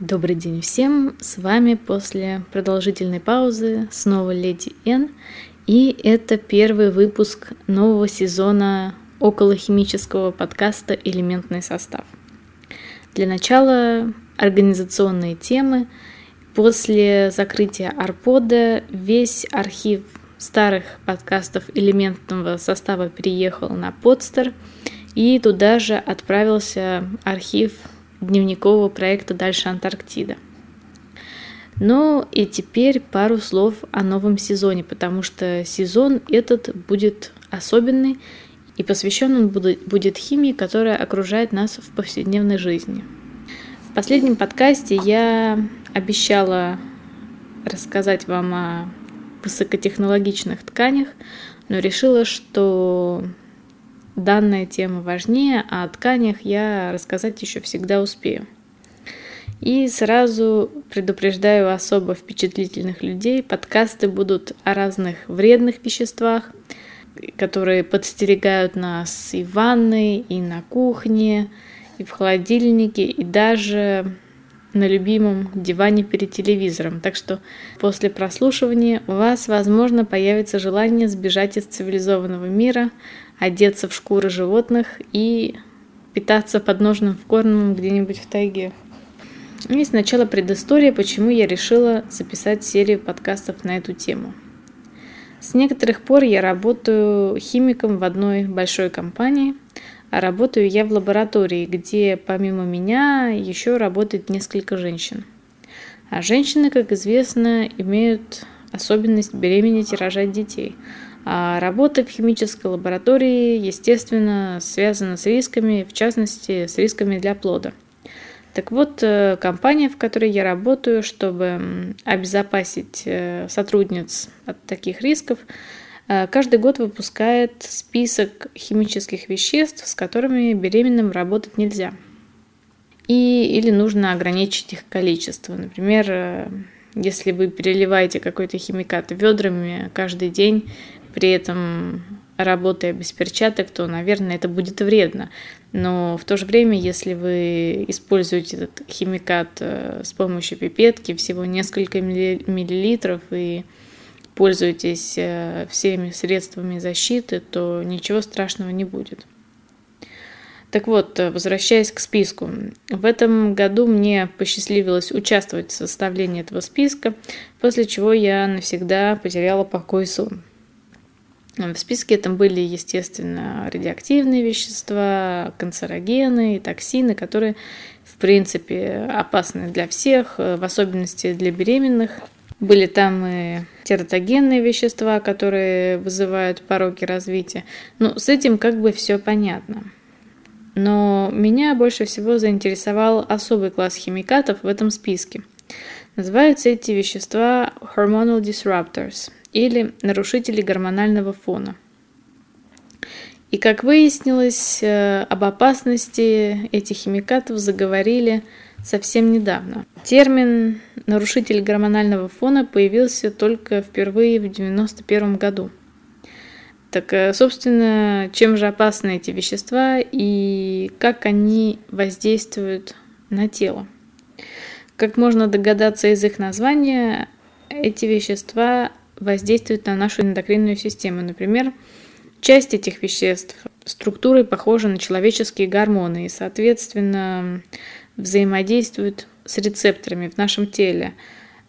Добрый день всем! С вами после продолжительной паузы снова Леди Н. И это первый выпуск нового сезона околохимического подкаста «Элементный состав». Для начала организационные темы. После закрытия Арпода весь архив старых подкастов элементного состава переехал на Подстер, и туда же отправился архив дневникового проекта «Дальше Антарктида». Ну и теперь пару слов о новом сезоне, потому что сезон этот будет особенный и посвящен он будет химии, которая окружает нас в повседневной жизни. В последнем подкасте я обещала рассказать вам о высокотехнологичных тканях, но решила, что данная тема важнее, а о тканях я рассказать еще всегда успею. И сразу предупреждаю особо впечатлительных людей, подкасты будут о разных вредных веществах, которые подстерегают нас и в ванной, и на кухне, и в холодильнике, и даже на любимом диване перед телевизором. Так что после прослушивания у вас, возможно, появится желание сбежать из цивилизованного мира, одеться в шкуры животных и питаться подножным кормом где-нибудь в тайге. И сначала предыстория, почему я решила записать серию подкастов на эту тему. С некоторых пор я работаю химиком в одной большой компании, работаю я в лаборатории, где помимо меня еще работает несколько женщин. А женщины, как известно, имеют особенность беременеть и рожать детей – а работа в химической лаборатории, естественно, связана с рисками, в частности, с рисками для плода. Так вот, э, компания, в которой я работаю, чтобы обезопасить э, сотрудниц от таких рисков, каждый год выпускает список химических веществ, с которыми беременным работать нельзя. И, или нужно ограничить их количество. Например, если вы переливаете какой-то химикат ведрами каждый день, при этом работая без перчаток, то, наверное, это будет вредно. Но в то же время, если вы используете этот химикат э, с помощью пипетки, всего несколько миллилитров, и пользуетесь э, всеми средствами защиты, то ничего страшного не будет. Так вот, э, возвращаясь к списку. В этом году мне посчастливилось участвовать в составлении этого списка, после чего я навсегда потеряла покой и сон. В списке там были, естественно, радиоактивные вещества, канцерогены и токсины, которые, в принципе, опасны для всех, в особенности для беременных. Были там и тератогенные вещества, которые вызывают пороки развития. Ну, с этим как бы все понятно. Но меня больше всего заинтересовал особый класс химикатов в этом списке. Называются эти вещества hormonal disruptors – или нарушители гормонального фона. И как выяснилось, э, об опасности этих химикатов заговорили совсем недавно. Термин «нарушитель гормонального фона» появился только впервые в 1991 году. Так, э, собственно, чем же опасны эти вещества и как они воздействуют на тело? Как можно догадаться из их названия, эти вещества воздействуют на нашу эндокринную систему. Например, часть этих веществ структурой похожа на человеческие гормоны и, соответственно, взаимодействуют с рецепторами в нашем теле,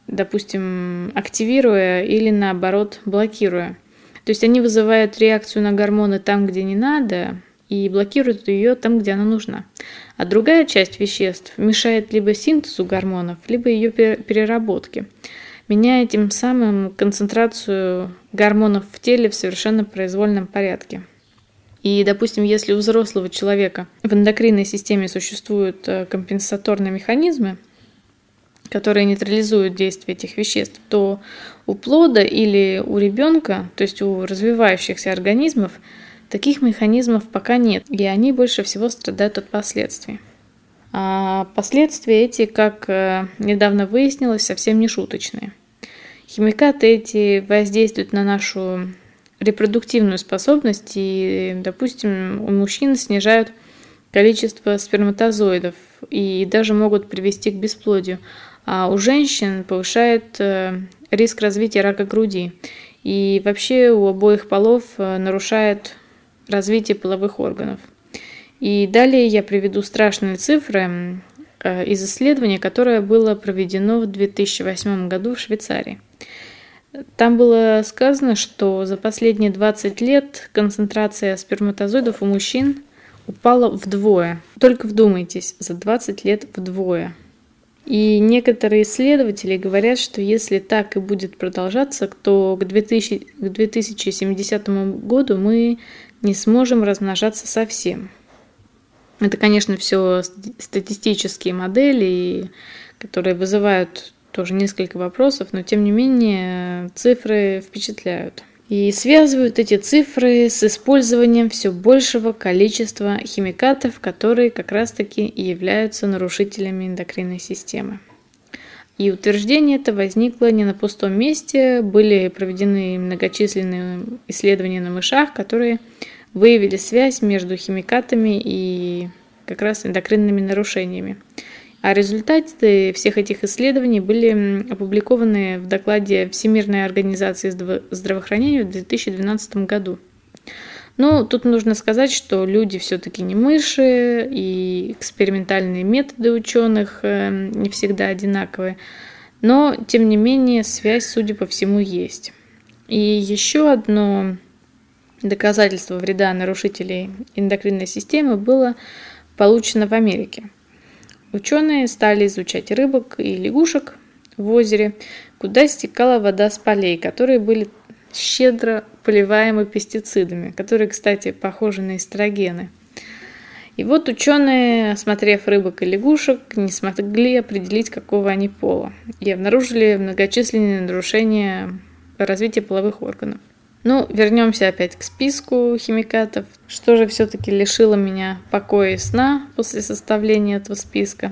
допустим, активируя или наоборот блокируя. То есть они вызывают реакцию на гормоны там, где не надо, и блокируют ее там, где она нужна. А другая часть веществ мешает либо синтезу гормонов, либо ее переработке меняя тем самым концентрацию гормонов в теле в совершенно произвольном порядке. И, допустим, если у взрослого человека в эндокринной системе существуют э, компенсаторные механизмы, которые нейтрализуют действие этих веществ, то у плода или у ребенка, то есть у развивающихся организмов, таких механизмов пока нет, и они больше всего страдают от последствий. А последствия эти, как э, недавно выяснилось, совсем не шуточные. Химикаты эти воздействуют на нашу репродуктивную способность и, допустим, у мужчин снижают количество сперматозоидов и даже могут привести к бесплодию. А у женщин повышает э, риск развития рака груди. И вообще у обоих полов э, нарушает развитие половых органов. И далее я приведу страшные цифры э, из исследования, которое было проведено в 2008 году в Швейцарии. Там было сказано, что за последние 20 лет концентрация сперматозоидов у мужчин упала вдвое. Только вдумайтесь, за 20 лет вдвое. И некоторые исследователи говорят, что если так и будет продолжаться, то к, 2000, к 2070 году мы не сможем размножаться совсем. Это, конечно, все статистические модели, которые вызывают тоже несколько вопросов, но тем не менее цифры впечатляют. И связывают эти цифры с использованием все большего количества химикатов, которые как раз-таки и являются нарушителями эндокринной системы. И утверждение это возникло не на пустом месте, были проведены многочисленные исследования на мышах, которые выявили связь между химикатами и как раз эндокринными нарушениями. А результаты всех этих исследований были опубликованы в докладе Всемирной организации здравоохранения в 2012 году. Но тут нужно сказать, что люди все-таки не мыши, и экспериментальные методы ученых э, не всегда одинаковые. Но, тем не менее, связь, судя по всему, есть. И еще одно доказательство вреда нарушителей эндокринной системы было получено в Америке – Ученые стали изучать рыбок и лягушек в озере, куда стекала вода с полей, которые были щедро поливаемы пестицидами, которые, кстати, похожи на эстрогены. И вот ученые, осмотрев рыбок и лягушек, не смогли определить, какого они пола, и обнаружили многочисленные нарушения развития половых органов. Ну, вернемся опять к списку химикатов. Что же все-таки лишило меня покоя и сна после составления этого списка?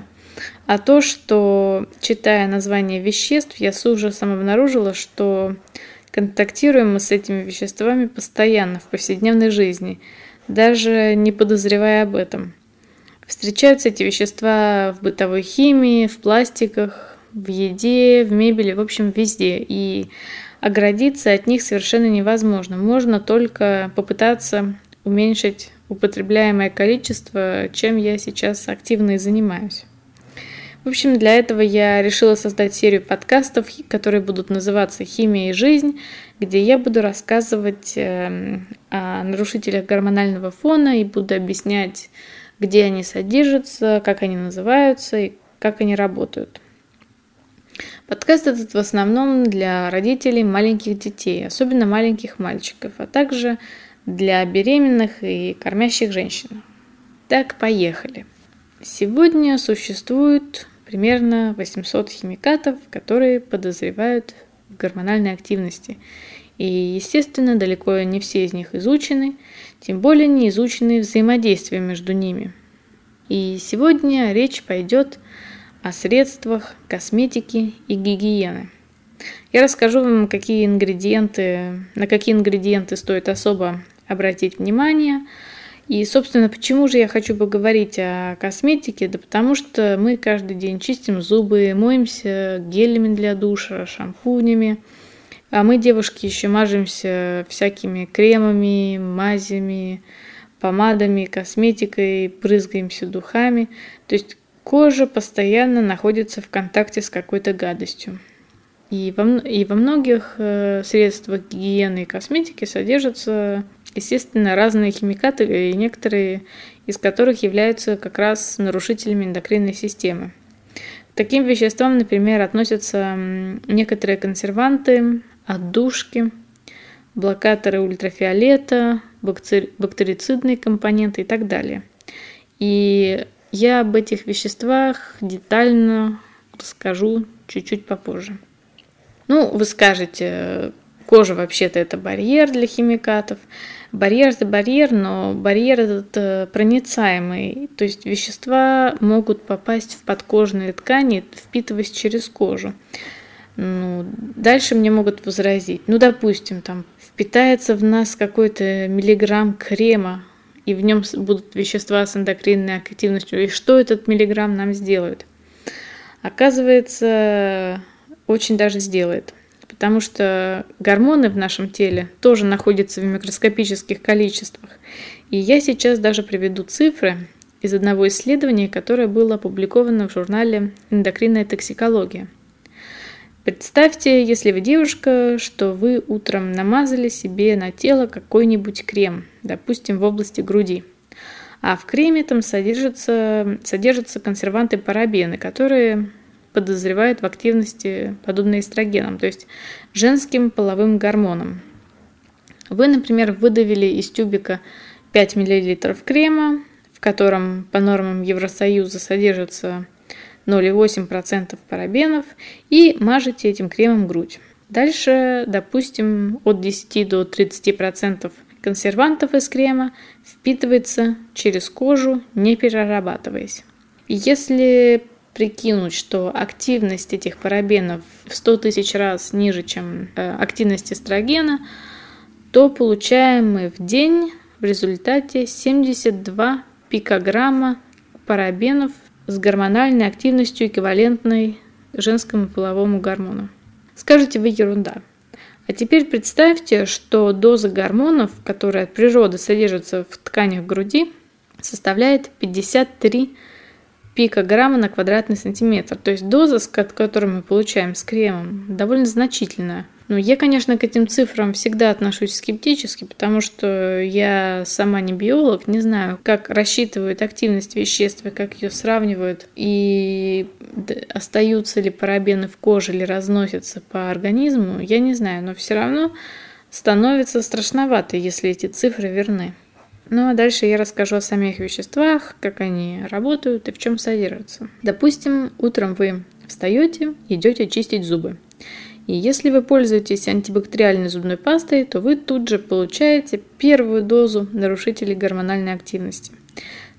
А то, что, читая название веществ, я с ужасом обнаружила, что контактируем мы с этими веществами постоянно в повседневной жизни, даже не подозревая об этом. Встречаются эти вещества в бытовой химии, в пластиках, в еде, в мебели, в общем, везде. И оградиться от них совершенно невозможно. Можно только попытаться уменьшить употребляемое количество, чем я сейчас активно и занимаюсь. В общем, для этого я решила создать серию подкастов, которые будут называться «Химия и жизнь», где я буду рассказывать эм, о нарушителях гормонального фона и буду объяснять, где они содержатся, как они называются и как они работают. Подкаст этот в основном для родителей маленьких детей, особенно маленьких мальчиков, а также для беременных и кормящих женщин. Так, поехали. Сегодня существует примерно 800 химикатов, которые подозревают в гормональной активности. И, естественно, далеко не все из них изучены, тем более не изучены взаимодействия между ними. И сегодня речь пойдет о средствах косметики и гигиены. Я расскажу вам, какие ингредиенты, на какие ингредиенты стоит особо обратить внимание. И, собственно, почему же я хочу поговорить о косметике? Да потому что мы каждый день чистим зубы, моемся гелями для душа, шампунями. А мы, девушки, еще мажемся всякими кремами, мазями, помадами, косметикой, брызгаемся духами. То есть Кожа постоянно находится в контакте с какой-то гадостью. И во, и во многих э, средствах гигиены и косметики содержатся, естественно, разные химикаты, и некоторые из которых являются как раз нарушителями эндокринной системы. К таким веществам, например, относятся некоторые консерванты, отдушки, блокаторы ультрафиолета, бактерицидные компоненты и так далее. И я об этих веществах детально расскажу чуть-чуть попозже. Ну, вы скажете, кожа вообще-то это барьер для химикатов. Барьер это барьер, но барьер этот э, проницаемый, то есть вещества могут попасть в подкожные ткани, впитываясь через кожу. Ну, дальше мне могут возразить, ну, допустим, там впитается в нас какой-то миллиграмм крема, и в нем будут вещества с эндокринной активностью, и что этот миллиграмм нам сделает? Оказывается, очень даже сделает, потому что гормоны в нашем теле тоже находятся в микроскопических количествах. И я сейчас даже приведу цифры из одного исследования, которое было опубликовано в журнале «Эндокринная токсикология». Представьте, если вы девушка, что вы утром намазали себе на тело какой-нибудь крем, допустим, в области груди. А в креме там содержатся, содержатся консерванты парабены, которые подозревают в активности, подобно эстрогенам, то есть женским половым гормонам. Вы, например, выдавили из тюбика 5 мл крема, в котором по нормам Евросоюза содержится 0,8% парабенов и мажете этим кремом грудь. Дальше, допустим, от 10 до 30% консервантов из крема впитывается через кожу, не перерабатываясь. Если прикинуть, что активность этих парабенов в 100 тысяч раз ниже, чем э, активность эстрогена, то получаем мы в день в результате 72 пикограмма парабенов с гормональной активностью, эквивалентной женскому половому гормону. Скажете вы ерунда. А теперь представьте, что доза гормонов, которая от природы содержится в тканях груди, составляет 53 пикограмма на квадратный сантиметр. То есть доза, которую мы получаем с кремом, довольно значительная. Ну, я, конечно, к этим цифрам всегда отношусь скептически, потому что я сама не биолог, не знаю, как рассчитывают активность веществ и как ее сравнивают, и остаются ли парабены в коже или разносятся по организму, я не знаю, но все равно становится страшновато, если эти цифры верны. Ну а дальше я расскажу о самих веществах, как они работают и в чем содержатся. Допустим, утром вы встаете, идете чистить зубы. И если вы пользуетесь антибактериальной зубной пастой, то вы тут же получаете первую дозу нарушителей гормональной активности,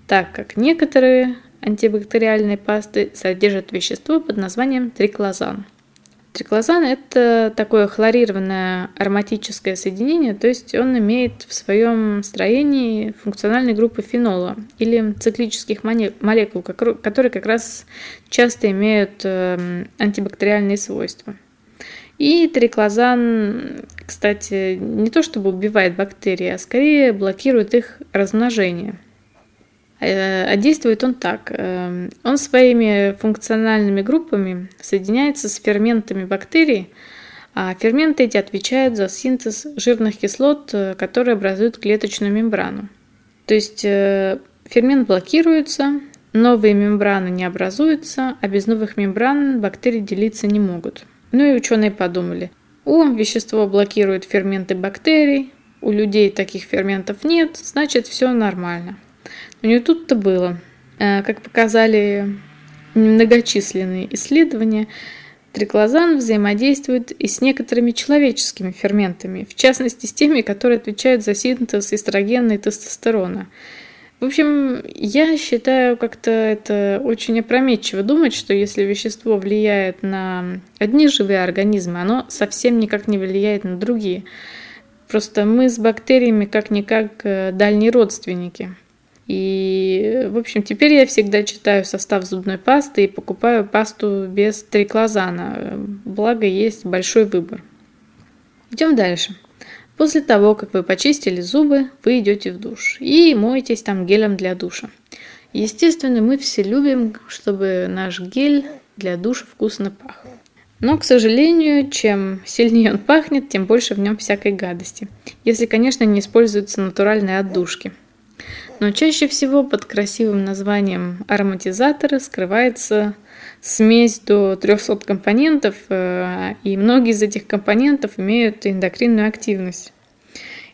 так как некоторые антибактериальные пасты содержат вещество под названием триклозан. Триклозан – это такое хлорированное ароматическое соединение, то есть он имеет в своем строении функциональной группы фенола или циклических молекул, которые как раз часто имеют эм, антибактериальные свойства – и триклозан, кстати, не то чтобы убивает бактерии, а скорее блокирует их размножение. Э, а действует он так. Э, он своими функциональными группами соединяется с ферментами бактерий, а ферменты эти отвечают за синтез жирных кислот, э, которые образуют клеточную мембрану. То есть фермент блокируется, новые мембраны не образуются, а без новых мембран бактерии делиться не могут. Ну и ученые подумали, о, вещество блокирует ферменты бактерий, у людей таких ферментов нет, значит все нормально. Но не тут-то было. Э, как показали многочисленные исследования, триклозан взаимодействует и с некоторыми человеческими ферментами, в частности с теми, которые отвечают за синтез эстрогена и тестостерона – в общем, я считаю как-то это очень опрометчиво думать, что если вещество влияет на одни живые организмы, оно совсем никак не влияет на другие. Просто мы с бактериями как-никак э, дальние родственники. И, в общем, теперь я всегда читаю состав зубной пасты и покупаю пасту без триклозана. Благо, есть большой выбор. Идем дальше. После того, как вы почистили зубы, вы идете в душ и моетесь там гелем для душа. Естественно, мы все любим, чтобы наш гель для душа вкусно пах. Но, к сожалению, чем сильнее он пахнет, тем больше в нем всякой гадости. Если, конечно, не используются натуральные отдушки. Но чаще всего под красивым названием ароматизаторы скрывается смесь до 300 компонентов, э, и многие из этих компонентов имеют эндокринную активность.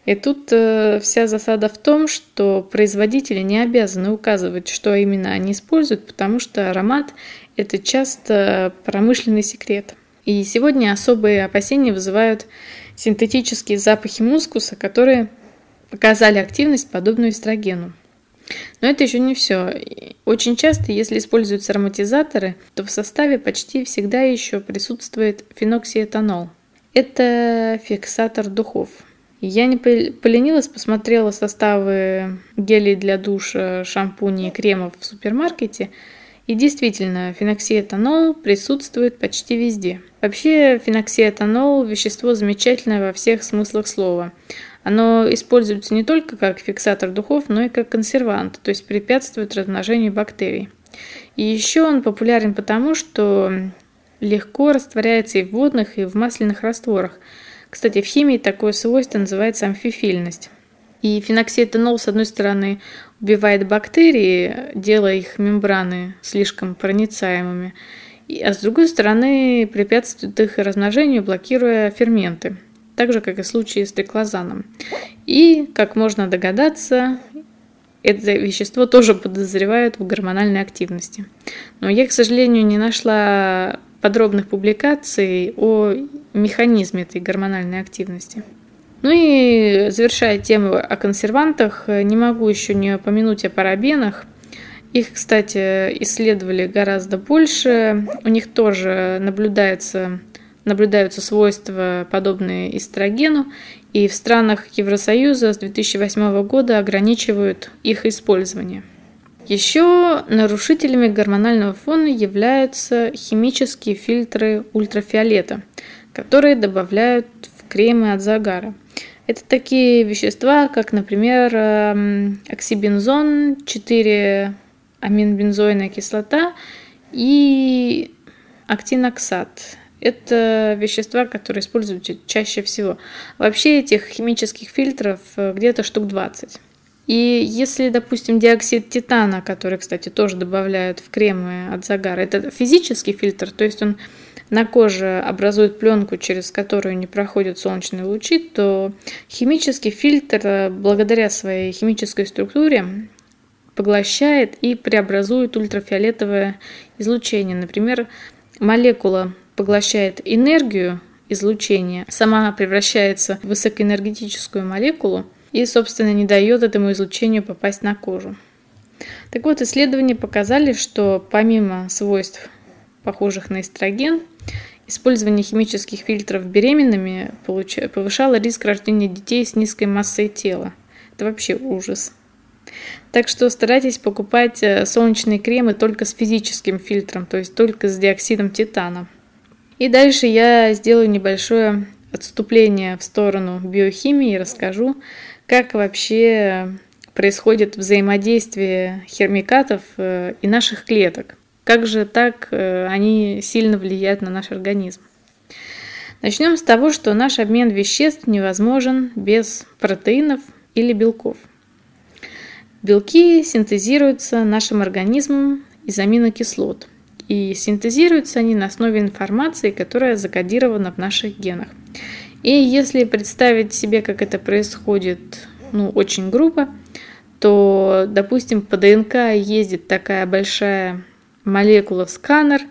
И тут э, вся засада в том, что производители не обязаны указывать, что именно они используют, потому что аромат – это часто промышленный секрет. И сегодня особые опасения вызывают синтетические запахи мускуса, которые показали активность, подобную эстрогену. Но это еще не все. Очень часто, если используются ароматизаторы, то в составе почти всегда еще присутствует феноксиэтанол. Это фиксатор духов. Я не поленилась, посмотрела составы гелей для душа, шампуней и кремов в супермаркете. И действительно, феноксиэтанол присутствует почти везде. Вообще, феноксиэтанол – вещество замечательное во всех смыслах слова. Оно используется не только как фиксатор духов, но и как консервант, то есть препятствует размножению бактерий. И еще он популярен потому, что легко растворяется и в водных, и в масляных растворах – кстати, в химии такое свойство называется амфифильность. И феноксиэтанол, с одной стороны, убивает бактерии, делая их мембраны слишком проницаемыми, а с другой стороны препятствует их размножению, блокируя ферменты, так же, как и в случае с триклозаном. И, как можно догадаться, это вещество тоже подозревают в гормональной активности. Но я, к сожалению, не нашла подробных публикаций о механизме этой гормональной активности. Ну и завершая тему о консервантах, не могу еще не упомянуть о парабенах. Их, кстати, исследовали гораздо больше. У них тоже наблюдается, наблюдаются свойства, подобные эстрогену. И в странах Евросоюза с 2008 года ограничивают их использование. Еще нарушителями гормонального фона являются химические фильтры ультрафиолета, которые добавляют в кремы от загара. Это такие вещества, как, например, эм, оксибензон, 4-аминбензойная кислота и актиноксат. Это вещества, которые используются чаще всего. Вообще этих химических фильтров э, где-то штук 20. И если, допустим, диоксид титана, который, кстати, тоже добавляют в кремы от загара, это физический фильтр, то есть он на коже образует пленку, через которую не проходят солнечные лучи, то химический фильтр, благодаря своей химической структуре, поглощает и преобразует ультрафиолетовое излучение. Например, молекула поглощает энергию излучения, сама превращается в высокоэнергетическую молекулу, и, собственно, не дает этому излучению попасть на кожу. Так вот, исследования показали, что помимо свойств, похожих на эстроген, использование химических фильтров беременными повышало риск рождения детей с низкой массой тела. Это вообще ужас. Так что старайтесь покупать э, солнечные кремы только с физическим фильтром, то есть только с диоксидом титана. И дальше я сделаю небольшое отступление в сторону биохимии и расскажу, как вообще происходит взаимодействие хермикатов э, и наших клеток. Как же так э, они сильно влияют на наш организм? Начнем с того, что наш обмен веществ невозможен без протеинов или белков. Белки синтезируются нашим организмом из аминокислот. И синтезируются они на основе информации, которая закодирована в наших генах. И если представить себе, как это происходит, ну, очень грубо, то, допустим, по ДНК ездит такая большая молекула-сканер,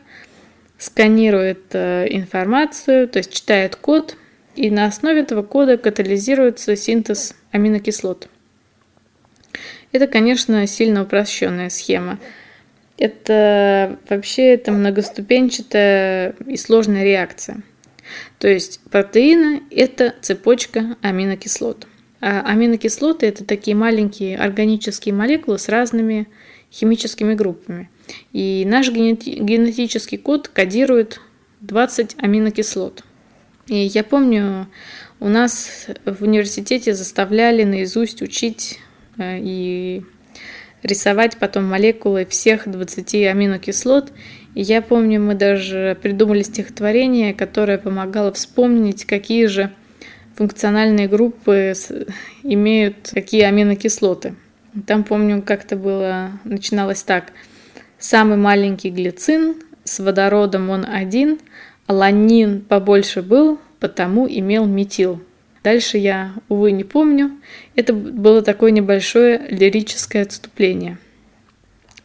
сканирует э, информацию, то есть читает код, и на основе этого кода катализируется синтез аминокислот. Это, конечно, сильно упрощенная схема. Это вообще это многоступенчатая и сложная реакция – то есть протеины – это цепочка аминокислот. А аминокислоты – это такие маленькие органические молекулы с разными химическими группами. И наш генетический код кодирует 20 аминокислот. И я помню, у нас в университете заставляли наизусть учить э, и рисовать потом молекулы всех 20 аминокислот. И я помню, мы даже придумали стихотворение, которое помогало вспомнить, какие же функциональные группы имеют какие аминокислоты. Там, помню, как-то было, начиналось так. Самый маленький глицин, с водородом он один, аланин побольше был, потому имел метил. Дальше я, увы, не помню. Это было такое небольшое лирическое отступление.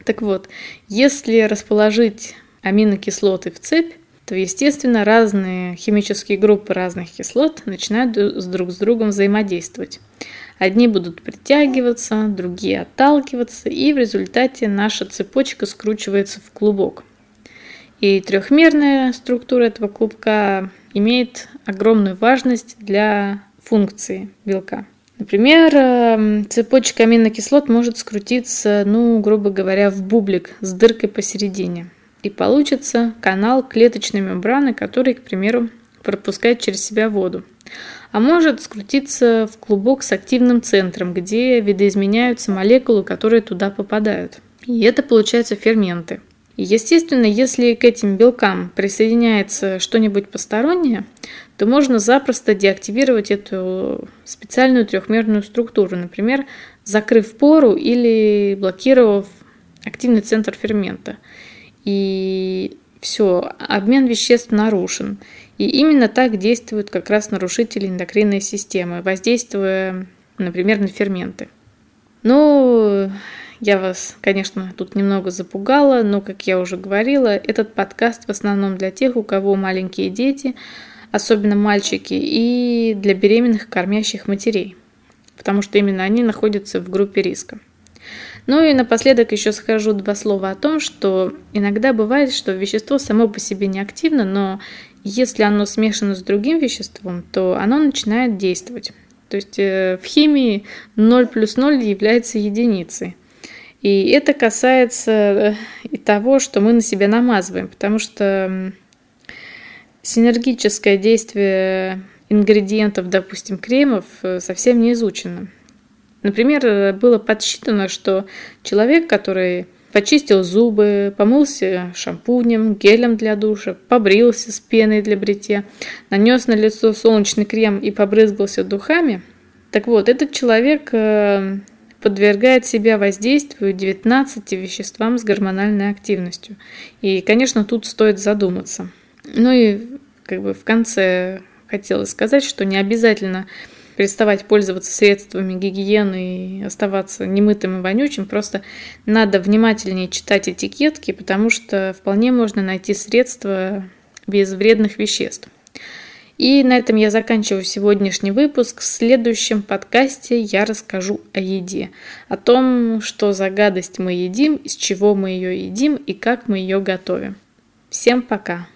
Так вот, если расположить аминокислоты в цепь, то, естественно, разные химические группы разных кислот начинают друг с другом взаимодействовать. Одни будут притягиваться, другие отталкиваться, и в результате наша цепочка скручивается в клубок. И трехмерная структура этого клубка имеет огромную важность для функции белка. Например, эм, цепочка аминокислот может скрутиться, ну, грубо говоря, в бублик с дыркой посередине. И получится канал клеточной мембраны, который, к примеру, пропускает через себя воду. А может скрутиться в клубок с активным центром, где видоизменяются молекулы, которые туда попадают. И это получаются ферменты. И, естественно, если к этим белкам присоединяется что-нибудь постороннее, то можно запросто деактивировать эту специальную трехмерную структуру, например, закрыв пору или блокировав активный центр фермента. И все, обмен веществ нарушен. И именно так действуют как раз нарушители эндокринной системы, воздействуя, например, на ферменты. Ну, я вас, конечно, тут немного запугала, но, как я уже говорила, этот подкаст в основном для тех, у кого маленькие дети, особенно мальчики, и для беременных кормящих матерей, потому что именно они находятся в группе риска. Ну и напоследок еще скажу два слова о том, что иногда бывает, что вещество само по себе не активно, но если оно смешано с другим веществом, то оно начинает действовать. То есть э, в химии 0 плюс 0 является единицей. И это касается э, и того, что мы на себя намазываем, потому что синергическое действие ингредиентов, допустим, кремов, э, совсем не изучено. Например, э, было подсчитано, что человек, который почистил зубы, помылся шампунем, гелем для душа, побрился с пеной для бритья, нанес на лицо солнечный крем и побрызгался духами, так вот, этот человек подвергает себя воздействию 19 веществам с гормональной активностью. И, конечно, тут стоит задуматься. Ну и как бы в конце хотелось сказать, что не обязательно переставать пользоваться средствами гигиены и оставаться немытым и вонючим. Просто надо внимательнее читать этикетки, потому что вполне можно найти средства без вредных веществ. И на этом я заканчиваю сегодняшний выпуск. В следующем подкасте я расскажу о еде, о том, что за гадость мы едим, из чего мы ее едим и как мы ее готовим. Всем пока!